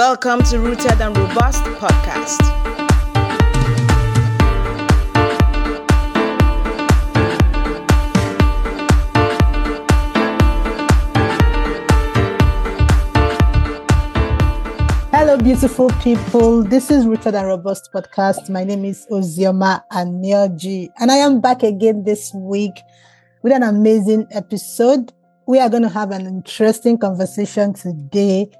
Welcome to Rooted and Robust podcast. Hello, beautiful people. This is Rooted and Robust podcast. My name is Ozioma Anioji, and I am back again this week with an amazing episode. We are going to have an interesting conversation today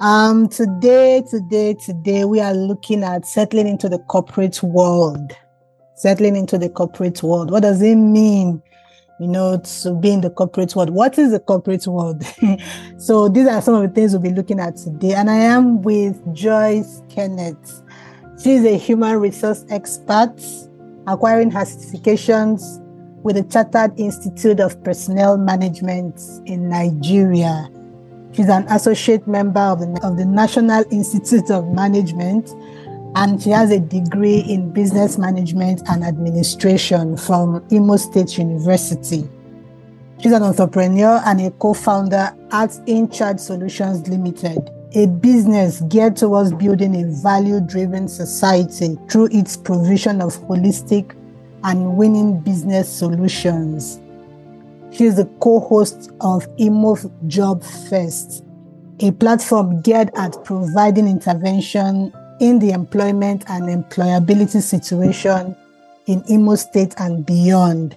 um, today, today, today, we are looking at settling into the corporate world. Settling into the corporate world. What does it mean? You know, to be in the corporate world. What is the corporate world? so these are some of the things we'll be looking at today. And I am with Joyce Kenneth. She's a human resource expert, acquiring her certifications with the Chartered Institute of Personnel Management in Nigeria. She's an associate member of the, of the National Institute of Management, and she has a degree in business management and administration from Imo State University. She's an entrepreneur and a co founder at InCharge Solutions Limited, a business geared towards building a value driven society through its provision of holistic and winning business solutions. She is the co-host of Imo Job First, a platform geared at providing intervention in the employment and employability situation in Imo State and beyond.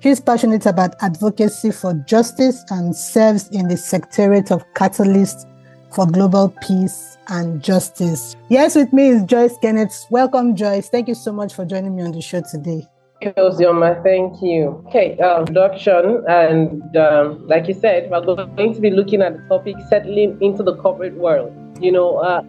She is passionate about advocacy for justice and serves in the Secretariat of Catalyst for Global Peace and Justice. Yes, with me is Joyce Kenneth. Welcome, Joyce. Thank you so much for joining me on the show today. Ozioma, thank you. Okay, uh, introduction, and um, like you said, we're going to be looking at the topic settling into the corporate world. You know, uh,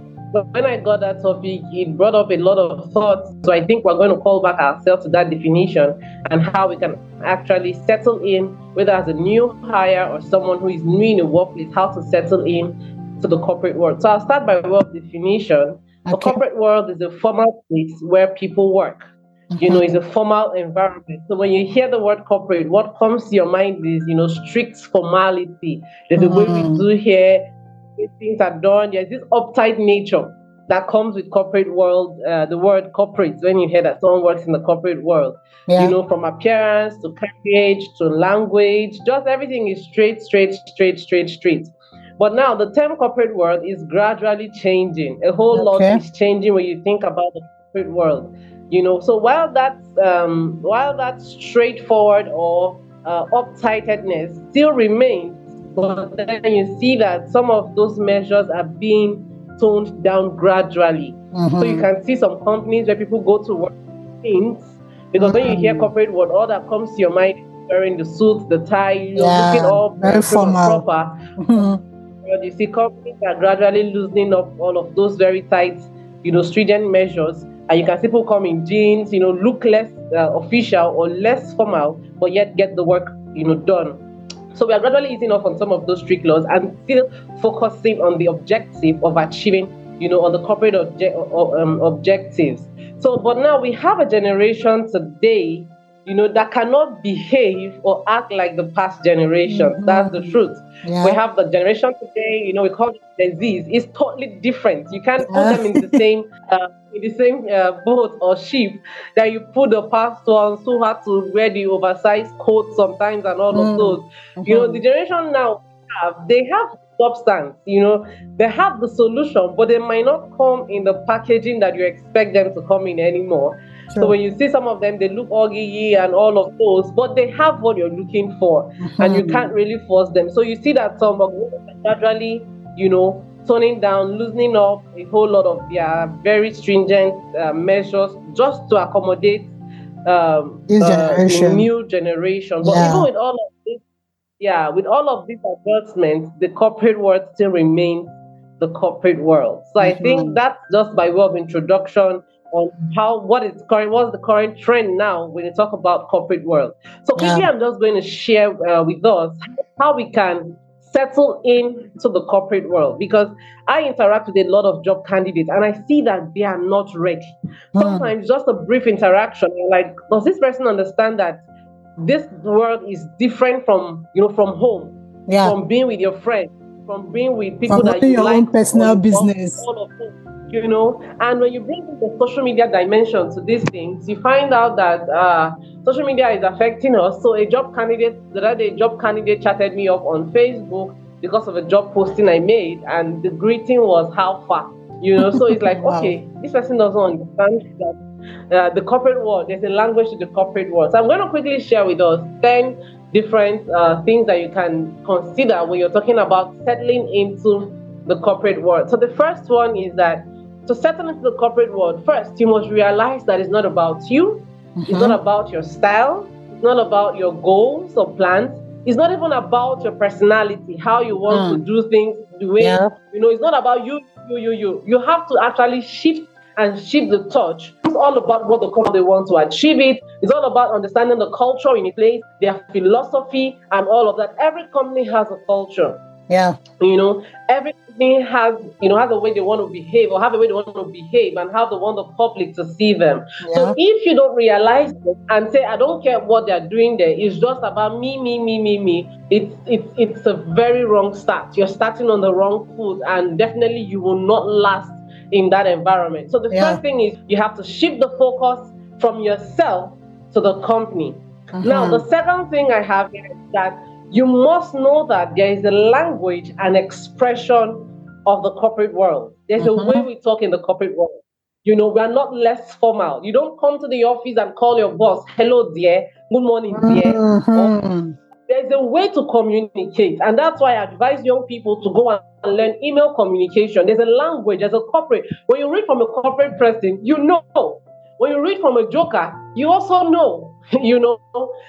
when I got that topic, it brought up a lot of thoughts. So I think we're going to call back ourselves to that definition and how we can actually settle in, whether as a new hire or someone who is new in the workplace, how to settle in to the corporate world. So I'll start by way of definition. Okay. The corporate world is a formal place where people work you know, it's a formal environment. So when you hear the word corporate, what comes to your mind is, you know, strict formality. There's mm-hmm. a way we mm-hmm. do here, things are done. There's this uptight nature that comes with corporate world. Uh, the word corporate, when you hear that someone works in the corporate world, yeah. you know, from appearance to carriage to language, just everything is straight, straight, straight, straight, straight. But now the term corporate world is gradually changing. A whole okay. lot is changing when you think about the corporate world you know so while that's um, while that straightforward or uh, uptightedness still remains but then you see that some of those measures are being toned down gradually mm-hmm. so you can see some companies where people go to work things because mm-hmm. when you hear mm-hmm. corporate world all that comes to your mind is wearing the suit the tie you know yeah, looking all very formal. proper mm-hmm. but you see companies are gradually loosening up all of those very tight you know stringent measures and you can see people come in jeans, you know, look less uh, official or less formal, but yet get the work, you know, done. So we are gradually easing off on some of those strict laws and still focusing on the objective of achieving, you know, on the corporate obje- um, objectives. So, but now we have a generation today you know, that cannot behave or act like the past generations. Mm-hmm. That's the truth. Yeah. We have the generation today, you know, we call it disease. It's totally different. You can't put them in the same uh, in the same uh, boat or ship that you put the past ones who had to wear the oversized coat sometimes and all mm-hmm. of those. Mm-hmm. You know, the generation now have they have substance, you know, they have the solution, but they might not come in the packaging that you expect them to come in anymore. Sure. So when you see some of them, they look oggy and all of those, but they have what you're looking for, mm-hmm. and you mm-hmm. can't really force them. So you see that some are gradually, you know, toning down, loosening up a whole lot of their very stringent uh, measures just to accommodate um, uh, the new generation. But yeah. even with all of this, yeah, with all of these adjustments, the corporate world still remains the corporate world. So mm-hmm. I think that's just by way of introduction on how what is current what's the current trend now when you talk about corporate world so quickly yeah. i'm just going to share uh, with us how we can settle into the corporate world because i interact with a lot of job candidates and i see that they are not ready mm. sometimes just a brief interaction like does this person understand that this world is different from you know from home yeah. from being with your friends from being with people From that you your like, own personal or you love, business. all you know. And when you bring the social media dimension to these things, you find out that uh, social media is affecting us. So a job candidate, the other day, a job candidate chatted me up on Facebook because of a job posting I made, and the greeting was "How far?" You know. So it's like, Wow. okay, this person doesn't understand that uh, the corporate world. There's a language to the corporate world. So I'm going to quickly share with us ten different uh, things that you can consider when you're talking about settling into the corporate world. So the first one is that to settle into the corporate world, first you must realize that it's not about you, it's Mhm. not about your style, it's not about your goals or plans. It's not even about your personality, how you want to do things, the way Yeah. you know. It's not about you, you, you, you. You have to actually shift and shift the touch. It's all about what the company want to achieve. It. It's all about understanding the culture in a place, their philosophy, and all of that. Every company has a culture. Yeah. You know, every company has, you know, has a way they want to behave or have a way they want to behave and how they want the public to see them. Yeah. So if you don't realize it and say, I don't care what they're doing there, it's just about me, me, me, me, me, it's it's it's a very wrong start. You're starting on the wrong foot and definitely you will not last in that environment. So the Yeah. first thing is you have to shift the focus from yourself to the company. Now, Mhm. the second thing I have is that you must know that there is a language and expression of the corporate world. There's Mhm. a way we talk in the corporate world. You know, we are not less formal. You don't come to the office and call your boss, hello, dear, good morning, dear. Mhm. There's a way to communicate, and that's why I advise young people to go and learn email communication. There's a language, there's a corporate. When you read from a corporate person, you know. When you read from a joker, you also know. you know.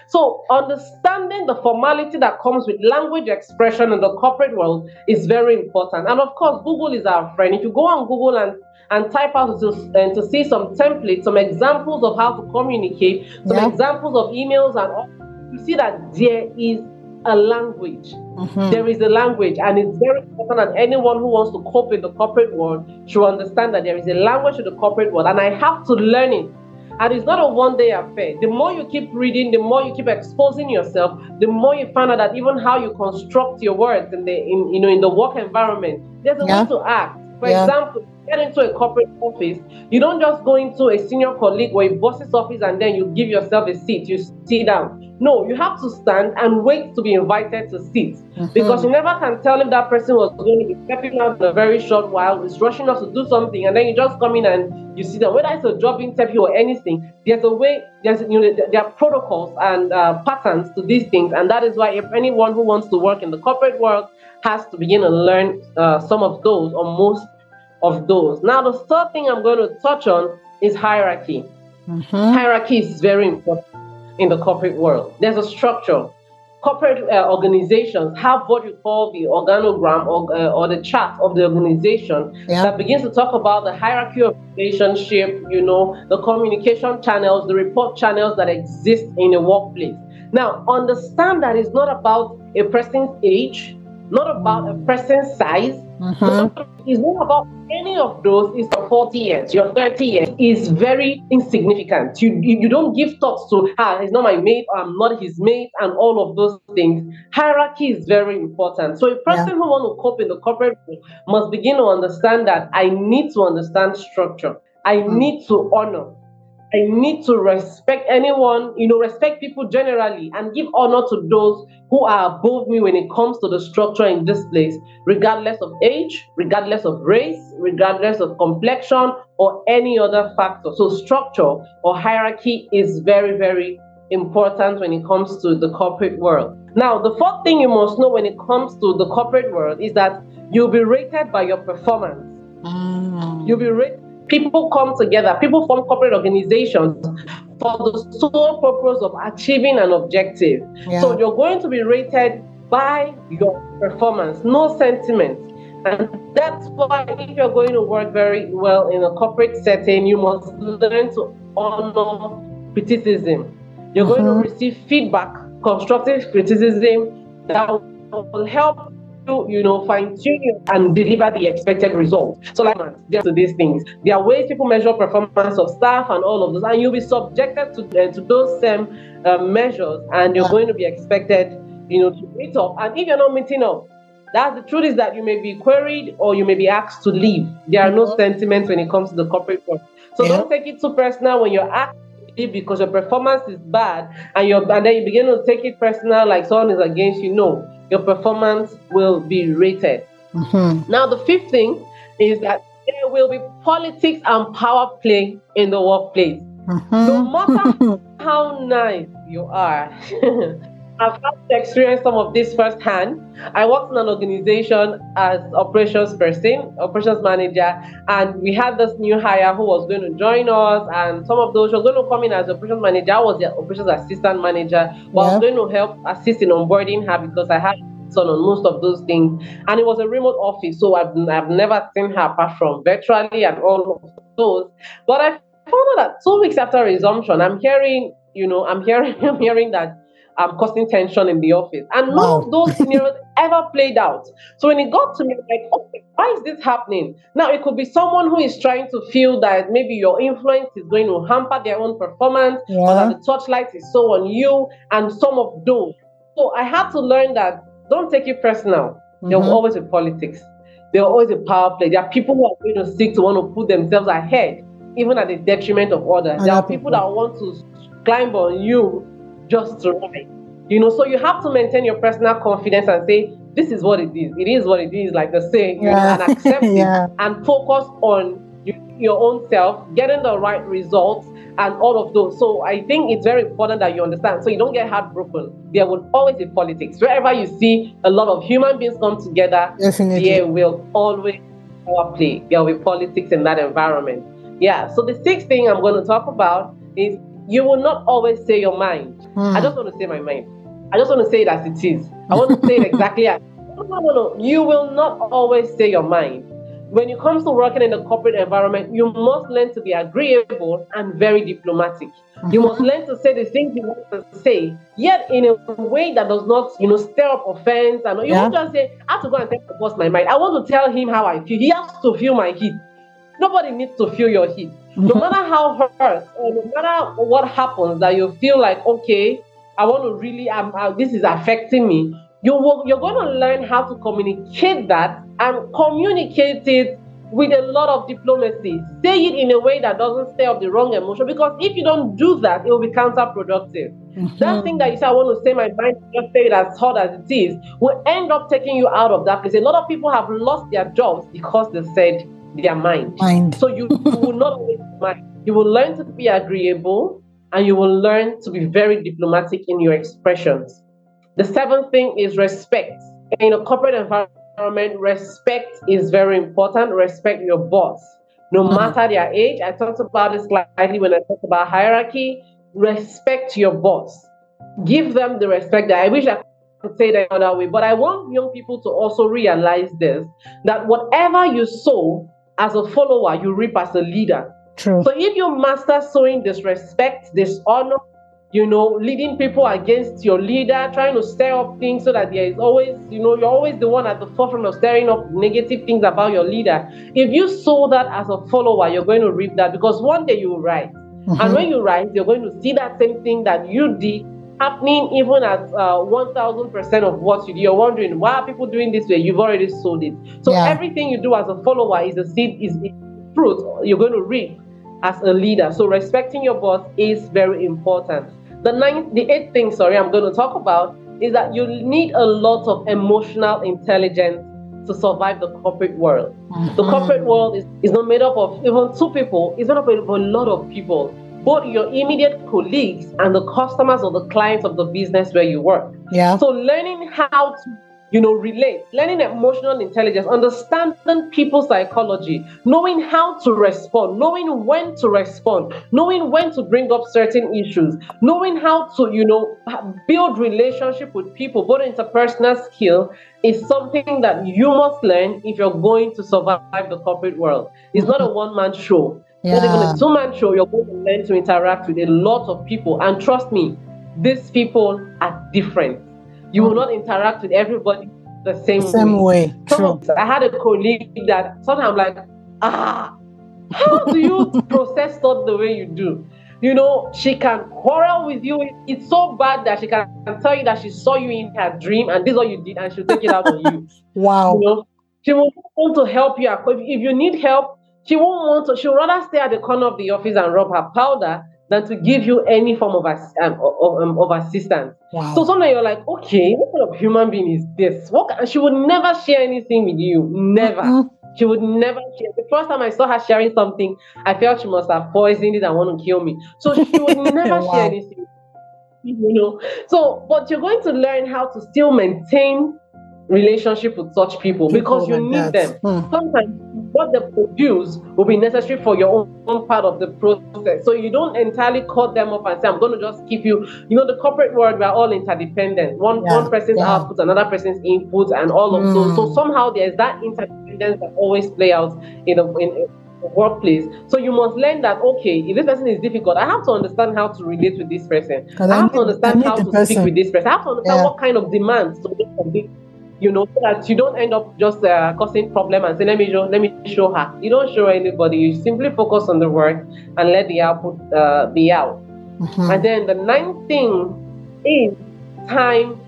So understanding the formality that comes with language expression in the corporate world is very important. And of course, Google is our friend. If you go on Google and and type out to, and to see some templates, some examples of how to communicate, some Yeah. examples of emails, and all, you see that there is a language. Mhm. There is a language, and it's very important that anyone who wants to cope in the corporate world should understand that there is a language to the corporate world, and I have to learn it. And it's not a one day affair. The more you keep reading, the more you keep exposing yourself, the more you find out that even how you construct your words in the in you know in the work environment, there's a Yeah. way to act. For Yeah. example, get into a corporate office, you don't just go into a senior colleague or a boss's office and then you give yourself a seat, you sit down. No, you have to stand and wait to be invited to sit because you never can tell if that person was going to be stepping out in a very short while, is rushing us to do something, and then you just come in and you sit down. Whether it's a job interview or anything, there's a way, there's you know, there are protocols and uh, patterns to these things, and that is why if anyone who wants to work in the corporate world has to begin to learn uh, some of those or most of those. Now, the third thing I'm going to touch on is hierarchy. Mhm. Hierarchy is very important in the corporate world. There's a structure. Corporate uh, organizations have what you call the organogram or, uh, or the chart of the organization Yeah. that begins to talk about the hierarchy of relationship, you know, the communication channels, the report channels that exist in a workplace. Now, understand that it's not about a person's age, not about a person's size, Mhm. it's not about any of those. It's your 40 years, your 30 years is very insignificant. You, you you don't give thoughts to ah, he's not my mate, or I'm not his mate, and all of those things. Hierarchy is very important. So a person who want to cope in the corporate world must begin to understand that I need to understand structure. I Mm. need to honor. I need to respect anyone, you know, respect people generally and give honor to those who are above me when it comes to the structure in this place, regardless of age, regardless of race, regardless of complexion, or any other factor. So, structure or hierarchy is very, very important when it comes to the corporate world. Now, the fourth thing you must know when it comes to the corporate world is that you'll be rated by your performance. Mm. You'll be rated. People come together, people form corporate organizations for the sole purpose of achieving an objective. Yeah. So you're going to be rated by your performance, no sentiment. And that's why if you're going to work very well in a corporate setting, you must learn to honor criticism. You're going Mhm. to receive feedback, constructive criticism that will help you, you know, fine tune and deliver the expected result. So, like there to these things, there are ways people measure performance of staff and all of those, and you'll be subjected to uh, to those same uh, measures, and you're going to be expected, you know, to meet up. And if you're not meeting up, That the truth is that you may be queried or you may be asked to leave. There are no Mhm. sentiments when it comes to the corporate world. So Yeah. don't take it too personal when you're asked to leave because your performance is bad and you're and then you begin to take it personal like someone is against you. No, your performance will be rated. Mhm. Now, the fifth thing is that there will be politics and power play in the workplace. No Mhm. matter how nice you are, I've had to experience some of this firsthand. I worked in an organization as operations person, operations manager, and we had this new hire who was going to join us. And some of those she was going to come in as operations manager. I was the operations assistant manager, but I was going to help assist in onboarding her because I had son on most of those things. And it was a remote office, so I've, I've never seen her apart from virtually and all of those. But I found out that two weeks after resumption, I'm hearing, you know, I'm hearing, I'm hearing that I'm causing tension in the office, and none Wow. of those scenarios ever played out. So when it got to me, like, okay, why is this happening? Now it could be someone who is trying to feel that maybe your influence is going to hamper their own performance, or that the torchlight is so on you, and some of those. So I had to learn that don't take it personal. There will Mhm. always be politics. There will always be power play. There are people who are going to seek to want to put themselves ahead, even at the detriment of others. There are people people. that want to climb on you just to ride. You know, so you have to maintain your personal confidence and say, this is what it is. It is what it is, like the saying, you know, and accept Yeah. it and focus on you, your own self, getting the right results, and all of those. So I think it's very important that you understand. So you don't get heartbroken. There will always be politics. Wherever you see a lot of human beings come together, Definitely. there will always power play. There will be politics in that environment. Yeah. So the sixth thing I'm going to talk about is you will not always say your mind. Mm. I just want to say my mind. I just want to say it as it is. I want to say it exactly as. No, no, no, no. You will not always say your mind. When it comes to working in the corporate environment, you must learn to be agreeable and very diplomatic. You must learn to say the things you want to say, yet in a way that does not, you know, stir up offense. And you Yeah. won't just say, I have to go and tell the boss my mind. I want to tell him how I feel. He has to feel my heat. Nobody needs to feel your heat. No Mhm. matter how hurt or no matter what happens, that you feel like, okay, I want to really, um, uh, this is affecting me. You will, you're going to learn how to communicate that and communicate it with a lot of diplomacy. Say it in a way that doesn't stir up the wrong emotion. Because if you don't do that, it will be counterproductive. That Mhm. thing that you say, I want to say my mind, just say it as hard as it is, will end up taking you out of that place. A lot of people have lost their jobs because they said their mind. Mind. So you, you will not always mind. You will learn to be agreeable and you will learn to be very diplomatic in your expressions. The seventh thing is respect. In a corporate environment, respect is very important. Respect your boss, no Mhm. matter their age. I talked about this slightly when I talked about hierarchy. Respect your boss. Give them the respect that I wish I could say that another way, but I want young people to also realize this that whatever you sow as a follower, you reap as a leader. True. So if you master sowing disrespect, dishonor, you know, leading people against your leader, trying to stir up things so that there is always, you know, you're always the one at the forefront of stirring up negative things about your leader. If you sow that as a follower, you're going to reap that because one day you will rise. Mhm. And when you rise, you're going to see that same thing that you did happening even at uh, 1000% of what you do. You're wondering, why are people doing this way? You've already sold it. So Yeah. everything you do as a follower is a seed, is fruit you're going to reap as a leader. So respecting your boss is very important. The ninth, the eighth thing, sorry, I'm going to talk about is that you need a lot of emotional intelligence to survive the corporate world. The Mhm. corporate world is, is not made up of even two people, it's made up of a lot of people, both your immediate colleagues and the customers or the clients of the business where you work. Yeah. So learning how to, you know, relate, learning emotional intelligence, understanding people's psychology, knowing how to respond, knowing when to respond, knowing when to bring up certain issues, knowing how to, you know, build relationship with people, both interpersonal skill is something that you must learn if you're going to survive the corporate world. It's not a mm-hmm. one-man show. Not even a two-man show. You're going to learn to interact with a lot of people. And trust me, these people are different. You will not interact with everybody the same, Same way. way. True. I had a colleague that sometimes I'm like, ah, how do you process thought the way you do? You know, she can quarrel with you. It's so bad that she can tell you that she saw you in her dream and this is what you did, and she'll take it out on you. Wow. You know, she will want to help you. If you need help, she won't want to. She'll rather stay at the corner of the office and rub her powder than to give you any form of, um, of, um, of assistance. Wow. So sometimes you're like, okay, what kind of human being is this? What? And she would never share anything with you. Never. Mm-hmm. She would never share. The first time I saw her sharing something, I felt she must have poisoned it and want to kill me. So she would never wow. share anything. You know. So, but you're going to learn how to still maintain relationship with such people, people because you need that. them. Hmm. Sometimes what they produce will be necessary for your own, own, part of the process. So you don't entirely cut them off and say, I'm going to just keep you. You know, the corporate world, we are all interdependent. One yeah. one person's yeah. output, another person's input, and all of mm. those. So somehow there's that interdependence that always play out in a in, workplace. So you must learn that okay, if this person is difficult, I have to understand how to relate with this person. I, I have to understand how to person. speak with this person. I have to understand yeah. what kind of demands to make from this you know, so that you don't end up just uh, causing problem and say, let me show, let me show her. You don't show anybody. You simply focus on the work and let the output uh, be out. Mm-hmm. And then the ninth thing is time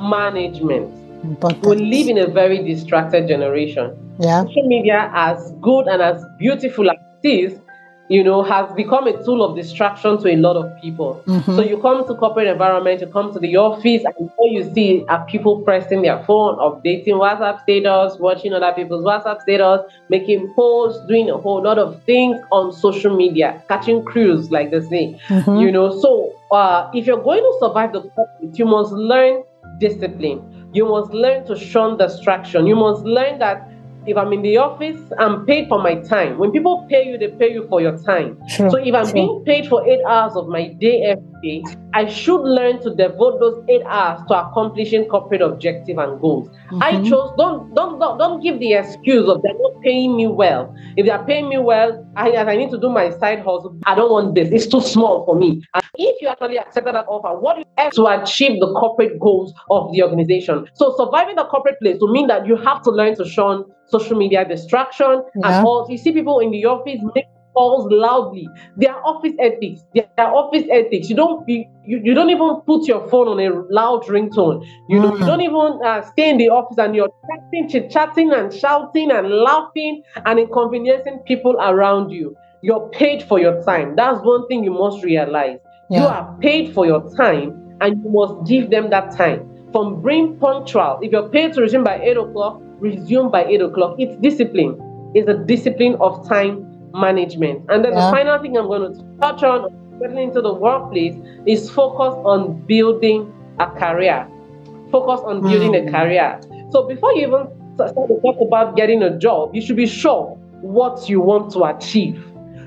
management. Important. We live in a very distracted generation. Yeah. Social media, as good and as beautiful as it is, you know, has become a tool of distraction to a lot of people. Mm-hmm. So you come to corporate environment, you come to the office, and all you see are people pressing their phone, updating WhatsApp status, watching other people's WhatsApp status, making posts, doing a whole lot of things on social media, catching cruise, like they say. Mm-hmm. You know, so uh, if you're going to survive the corporate, you must learn discipline. You must learn to shun distraction. You must learn that if I'm in the office, I'm paid for my time. When people pay you, they pay you for your time. Sure, so if I'm sure. being paid for eight hours of my day every day, I should learn to devote those eight hours to accomplishing corporate objective and goals. Mm-hmm. I chose don't, don't don't don't give the excuse of they're not paying me well. If they're paying me well, I I need to do my side hustle. I don't want this. It's too small for me. And if you actually accepted that offer, what do you have to achieve the corporate goals of the organization? So surviving the corporate place will mean that you have to learn to shun social media distraction yeah. and all. You see people in the office make calls loudly. Their office ethics, their, office ethics. You don't you, you don't even put your phone on a loud ringtone. You know, mm. you don't even uh, stay in the office and you're chatting, chit chatting, and shouting and laughing and inconveniencing people around you. You're paid for your time. That's one thing you must realize. Yeah. You are paid for your time, and you must give them that time. From being punctual, if you're paid to resume by eight o'clock, resume by 8 o'clock. It's discipline. It's a discipline of time management. And then yeah. the final thing I'm going to touch on, getting into the workplace, is focus on building a career. Focus on building mm. a career. So before you even start to talk about getting a job, you should be sure what you want to achieve.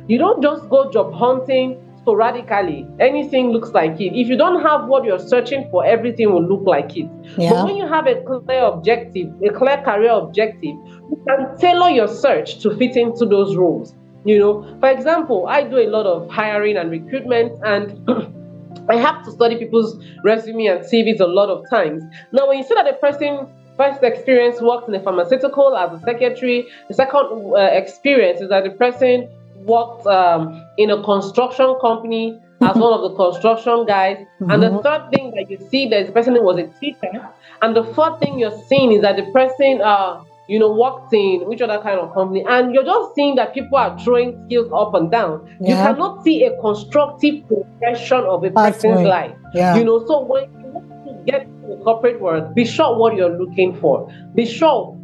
You don't just go job hunting sporadically. Anything looks like it. If you don't have what you're searching for, everything will look like it. Yeah. But when you have a clear objective, a clear career objective, you can tailor your search to fit into those roles. You know, for example, I do a lot of hiring and recruitment, and I have to study people's resume and CVs a lot of times. Now, when you see that a person first experience worked in a pharmaceutical as a secretary, the second uh, experience is that the person worked um, in a construction company as one of the construction guys. Mm-hmm. And the mm-hmm. third thing that you see that the person was a teacher. And the fourth thing you're seeing is that the person, uh, you know, worked in which other kind of company. And you're just seeing that people are throwing skills up and down. Yeah. You cannot see a constructive progression of a That's person's right. life. Yeah. You know, so when you want to get to the corporate world, be sure what you're looking for. Be sure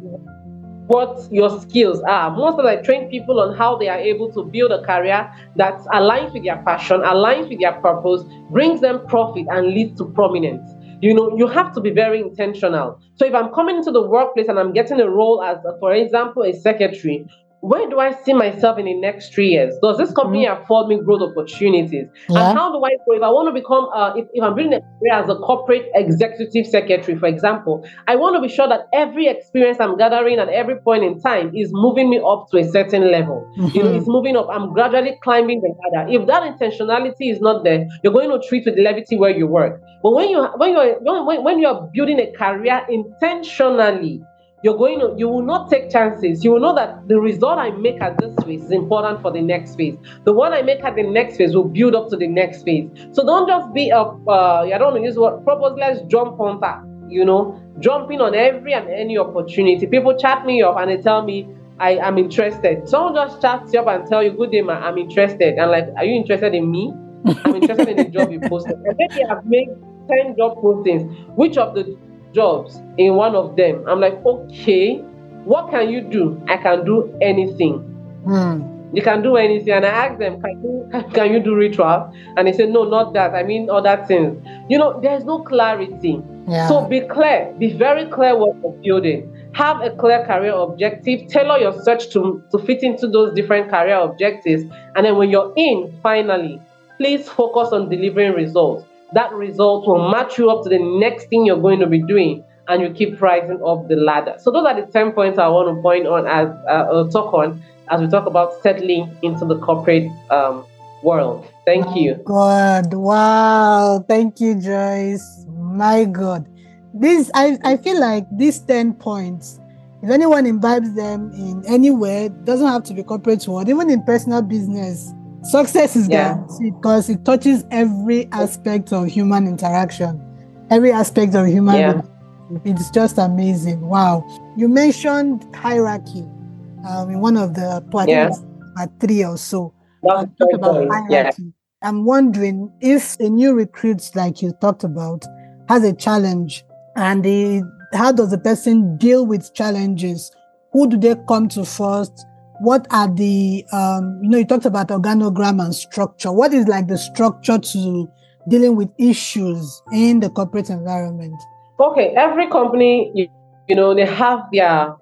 what your skills are. Most of I train people on how they are able to build a career that aligns with their passion, aligns with their purpose, brings them profit, and leads to prominence. You know, you have to be very intentional. So if I'm coming into the workplace and I'm getting a role as, for example, a secretary, where do I see myself in the next three years? Does this company mm-hmm. afford me growth opportunities? Yeah. And how do I grow? If I want to become, uh, if, if I'm building a career as a corporate executive secretary, for example, I want to be sure that every experience I'm gathering at every point in time is moving me up to a certain level. Mm-hmm. You know, it's moving up. I'm gradually climbing the ladder. If that intentionality is not there, you're going to treat with levity where you work. But when you when you're when, when you're building a career intentionally, you're going to you will not take chances you will know that the result i make at this phase is important for the next phase the one i make at the next phase will build up to the next phase so don't just be a uh, i don't to use what purpose let's jump on that you know jumping on every and any opportunity people chat me up and they tell me I am interested. Someone just chats you up and tell you, "Good day, man. I'm interested." And like, are you interested in me? I'm interested in the job you posted. And then they have made ten job postings. Which of the jobs in one of them. I'm like, okay, what can you do? I can do anything. Hmm. You can do anything. And I asked them, can you, can you do ritual? And they said, no, not that. I mean other things. You know, there's no clarity. Yeah. So be clear. Be very clear what you're building. Have a clear career objective. Tailor your search to, to fit into those different career objectives. And then when you're in, finally, please focus on delivering results that result will match you up to the next thing you're going to be doing and you keep rising up the ladder. So those are the 10 points I want to point on as uh, talk on as we talk about settling into the corporate um, world. Thank oh you. God, wow. Thank you, Joyce. My God. This I, I feel like these 10 points, if anyone imbibes them in any way, doesn't have to be corporate world, even in personal business, Success is yeah. guaranteed because it touches every aspect of human interaction, every aspect of human. Yeah. It's just amazing. Wow. You mentioned hierarchy um, in one of the parts, yeah. three or so. Talk about hierarchy. Yeah. I'm wondering if a new recruit, like you talked about, has a challenge and the, how does the person deal with challenges? Who do they come to first? What are the um, you know you talked about organogram and structure. What is like the structure to dealing with issues in the corporate environment? Okay every company you, you know they have their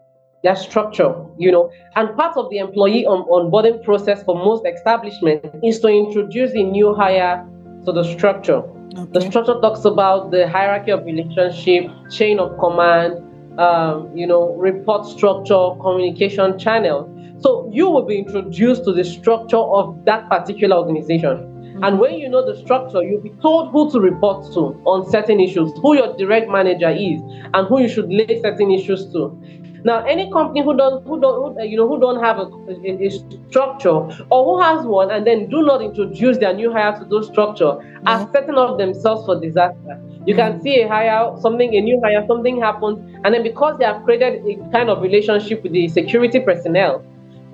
their structure you know and part of the employee on, onboarding process for most establishments is to introduce a new hire to the structure. Okay. the structure talks about the hierarchy of relationship chain of command um, you know report structure communication channel so you will be introduced to the structure of that particular organization. Mm-hmm. And when you know the structure, you'll be told who to report to on certain issues, who your direct manager is, and who you should lay certain issues to. Now, any company who don't, who don't, who, you know, who don't have a, a, a, structure or who has one and then do not introduce their new hire to those structure mm-hmm. are setting up themselves for disaster. You can mm-hmm. see a hire, something, a new hire, something happens, and then because they have created a kind of relationship with the security personnel,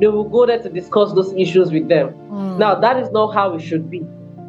they will go there to discuss those issues with them. Mm. Now, that is not how it should be.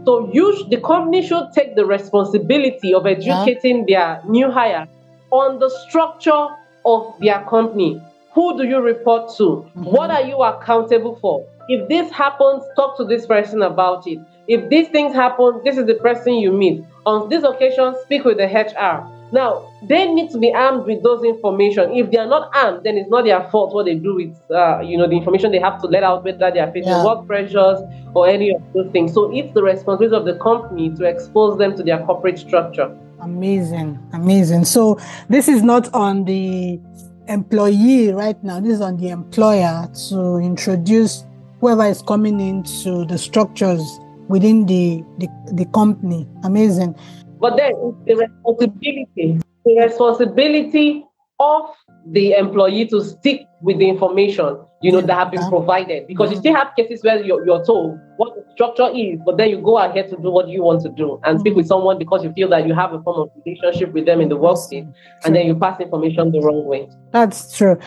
So, you, the company should take the responsibility of educating yeah. their new hire on the structure of their company. Who do you report to? Mm-hmm. What are you accountable for? If this happens, talk to this person about it. If these things happen, this is the person you meet. On this occasion, speak with the HR. Now, they need to be armed with those information. If they are not armed, then it's not their fault what they do with, uh, you know, the information they have to let out, whether they are facing yeah. work pressures or any of those things. So it's the responsibility of the company to expose them to their corporate structure. Amazing, amazing. So this is not on the employee right now. This is on the employer to introduce whoever is coming into the structures within the, the, the company. Amazing. But then it's the responsibility, the responsibility of the employee to stick with the information you know that have been provided. Because you still have cases where you're, you're told what the structure is but then you go ahead to do what you want to do and speak mm. with someone because you feel that you have a form of relationship with them in the workspace and then you pass information the wrong way. That's true.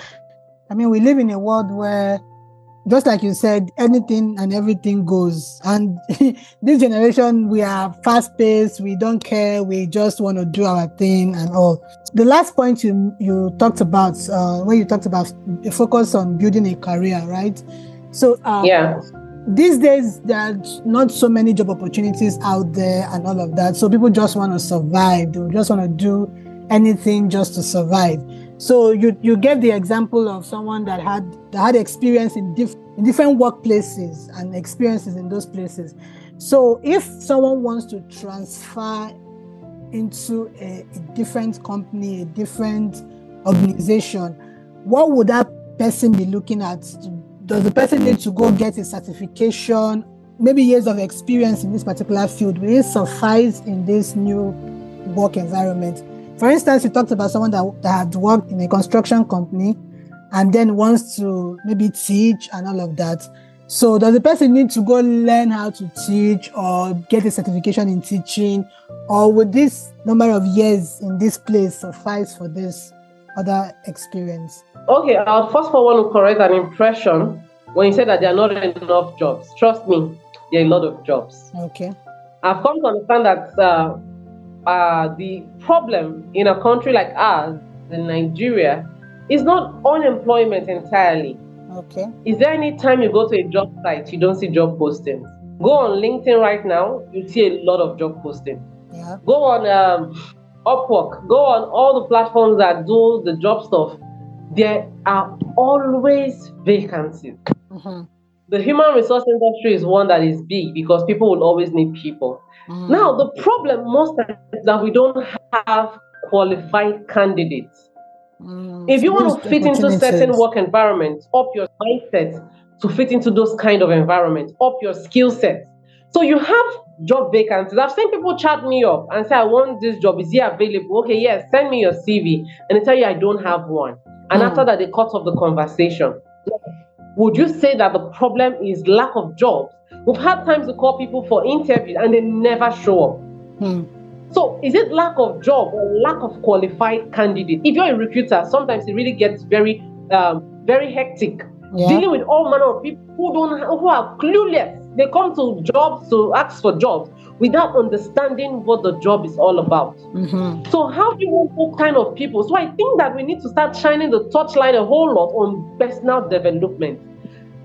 I mean we live in a world where just like you said, anything and everything goes. And this generation, we are fast paced. We don't care. We just want to do our thing and all. The last point you you talked about, uh, when you talked about focus on building a career, right? So uh, yeah. These days, there are not so many job opportunities out there and all of that. So people just want to survive. They just want to do anything just to survive. So you you gave the example of someone that had that had experience in, diff, in different workplaces and experiences in those places. So if someone wants to transfer into a, a different company, a different organization, what would that person be looking at? Does the person need to go get a certification? Maybe years of experience in this particular field will it suffice in this new work environment? For instance, you talked about someone that, that had worked in a construction company and then wants to maybe teach and all of that. So does the person need to go learn how to teach or get a certification in teaching? Or would this number of years in this place suffice for this other experience? Okay, I'll first of all want to correct an impression when you said that there are not enough jobs. Trust me, there are a lot of jobs. Okay. I've come to understand that uh, uh, the problem in a country like ours, in Nigeria, is not unemployment entirely. Okay. Is there any time you go to a job site you don't see job postings? Go on LinkedIn right now, you see a lot of job postings. Yeah. Go on um, Upwork, go on all the platforms that do the job stuff. There are always vacancies. Mm-hmm. The human resource industry is one that is big because people will always need people. Mm. Now, the problem most times is that we don't have qualified candidates. Mm. If you want to fit into certain work environments, up your mindset to fit into those kind of environments, up your skill sets. So you have job vacancies. I've seen people chat me up and say, I want this job. Is it available? Okay, yes, send me your CV. And they tell you I don't have one. And Hmm. after that, they cut off the conversation. Would you say that the problem is lack of jobs? We've had times to call people for interviews and they never show up. Hmm. So is it lack of job or lack of qualified candidate? If you're a recruiter, sometimes it really gets very, um, very hectic. Yeah. Dealing with all manner of people who don't, who are clueless. They come to jobs to ask for jobs without understanding what the job is all about. Mhm. So how do you want those kind of people? So I think that we need to start shining the torchlight a whole lot on personal development.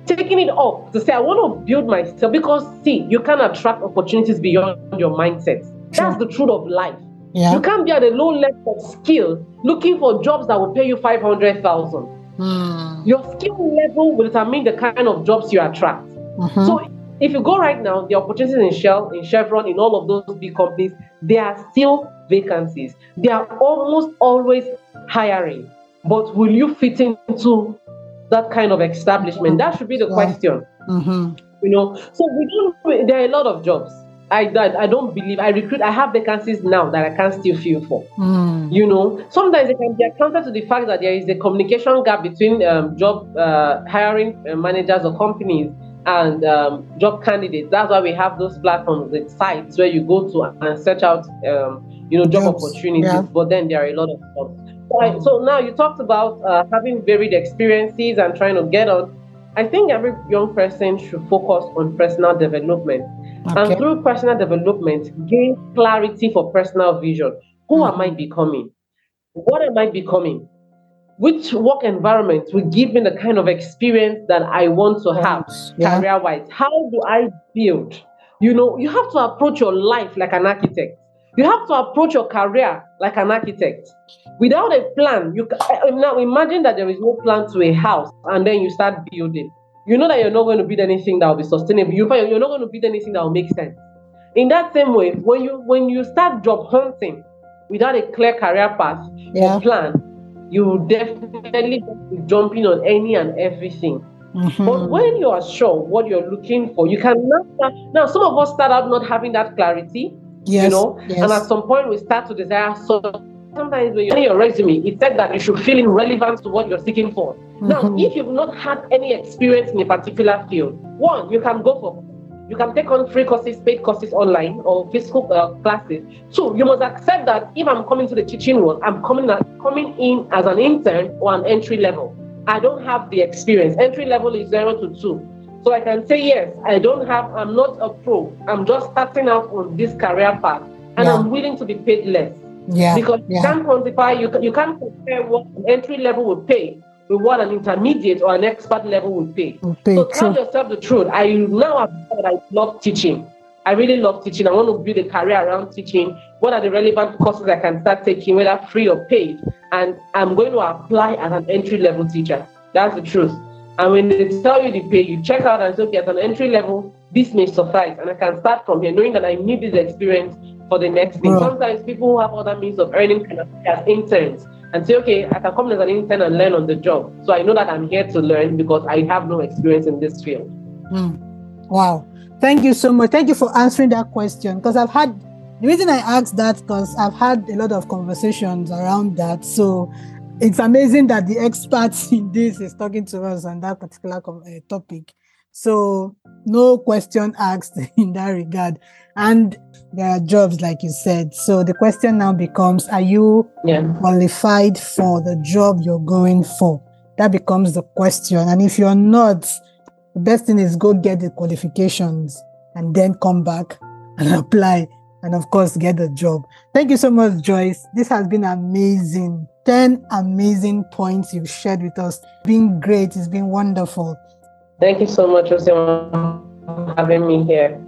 Taking it up to say, I want to build myself because see, you can attract opportunities beyond your mindset. That's the truth of life. Yeah. You can't be at a low level of skill looking for jobs that will pay you 500,000. Hmm. Your skill level will determine the kind of jobs you attract. Mhm. So if you go right now, the opportunities in Shell, in Chevron, in all of those big companies, there are still vacancies. They are almost always hiring. But will you fit into that kind of establishment? That should be the Yeah. question. Mhm. You know, so we don't. There are a lot of jobs. I, I, I don't believe I recruit. I have vacancies now that I can still fill for. Hmm. You know, sometimes it can be accounted to the fact that there is a communication gap between um, job uh, hiring uh, managers or companies and um, job candidates. That's why we have those platforms, the sites where you go to and search out, um, you know, job Jobs, opportunities. yeah. But then there are a lot of jobs. So, I- so now you talked about uh, having varied experiences and trying to get on. I think every young person should focus on personal development Okay. and through personal development, gain clarity for personal vision. Who am I becoming? What am I becoming? Which work environment will give me the kind of experience that I want to have Yeah. career wise? How do I build? You know, you have to approach your life like an architect. You have to approach your career like an architect. Without a plan, you ca- uh, now imagine that there is no plan to a house and then you start building. You know that you're not going to build anything that will be sustainable. You find you're not going to build anything that will make sense. In that same way, when you when you start job hunting without a clear career path Yeah. or plan, you definitely jumping on any and everything. Mhm. But when you are sure what you're looking for, you can now. Now, some of us start out not having that clarity, yes. you know, yes. and at some point we start to desire. So sometimes when you're in your resume, it said that you should feel in relevance to what you're seeking for. Now, Mhm. if you've not had any experience in a particular field, one, you can go for you can take on free courses, paid courses online or physical uh, classes. So you must accept that if I'm coming to the teaching world, I'm coming as, coming in as an intern or an entry level. I don't have the experience. Entry level is zero to two. So I can say yes, I don't have, I'm not a pro. I'm just starting out on this career path and Yeah. I'm willing to be paid less yeah. because you can't quantify, you, you can't compare what an entry level will pay with what an intermediate or an expert level will pay. So tell true. yourself the truth. I now have that I love teaching. I really love teaching. I want to build a career around teaching. What are the relevant courses I can start taking, whether free or paid? And I'm going to apply as an entry level teacher. That's the truth. And when they tell you the pay, you check out and say, okay, at an entry level, this may suffice. And I can start from here, knowing that I need this experience for the next thing. Right. Sometimes people who have other means of earning can apply as interns and say, okay, I can come as an intern and learn on the job. So I know that I'm here to learn because I have no experience in this field. Mm. Wow. Thank you so much. Thank you for answering that question because I've had The reason I asked that because I've had a lot of conversations around that. So it's amazing that the experts in this is talking to us on that particular uh, topic. So no question asked in that regard. And there are jobs, like you said. So the question now becomes, are you yeah. qualified for the job you're going for? That becomes the question. And if you're not, the best thing is go get the qualifications and then come back and apply and of course get the job. Thank you so much, Joyce. This has been amazing. 10 amazing points you've shared with us. It's been great. It's been wonderful. Thank you so much, Jose, for having me here.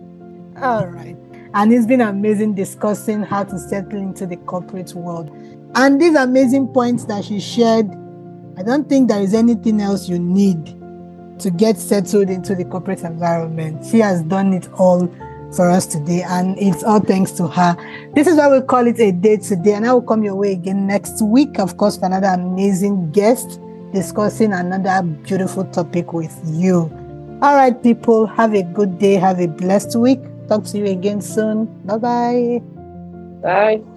All right. And it's been amazing discussing how to settle into the corporate world. And these amazing points that she shared, I don't think there is anything else you need to get settled into the corporate environment. She has done it all for us today, and it's all thanks to her. This is why we call it a day today, and I will come your way again next week, of course, for another amazing guest discussing another beautiful topic with you. All right, people, have a good day, have a blessed week. Talk to you again soon. Bye-bye. Bye.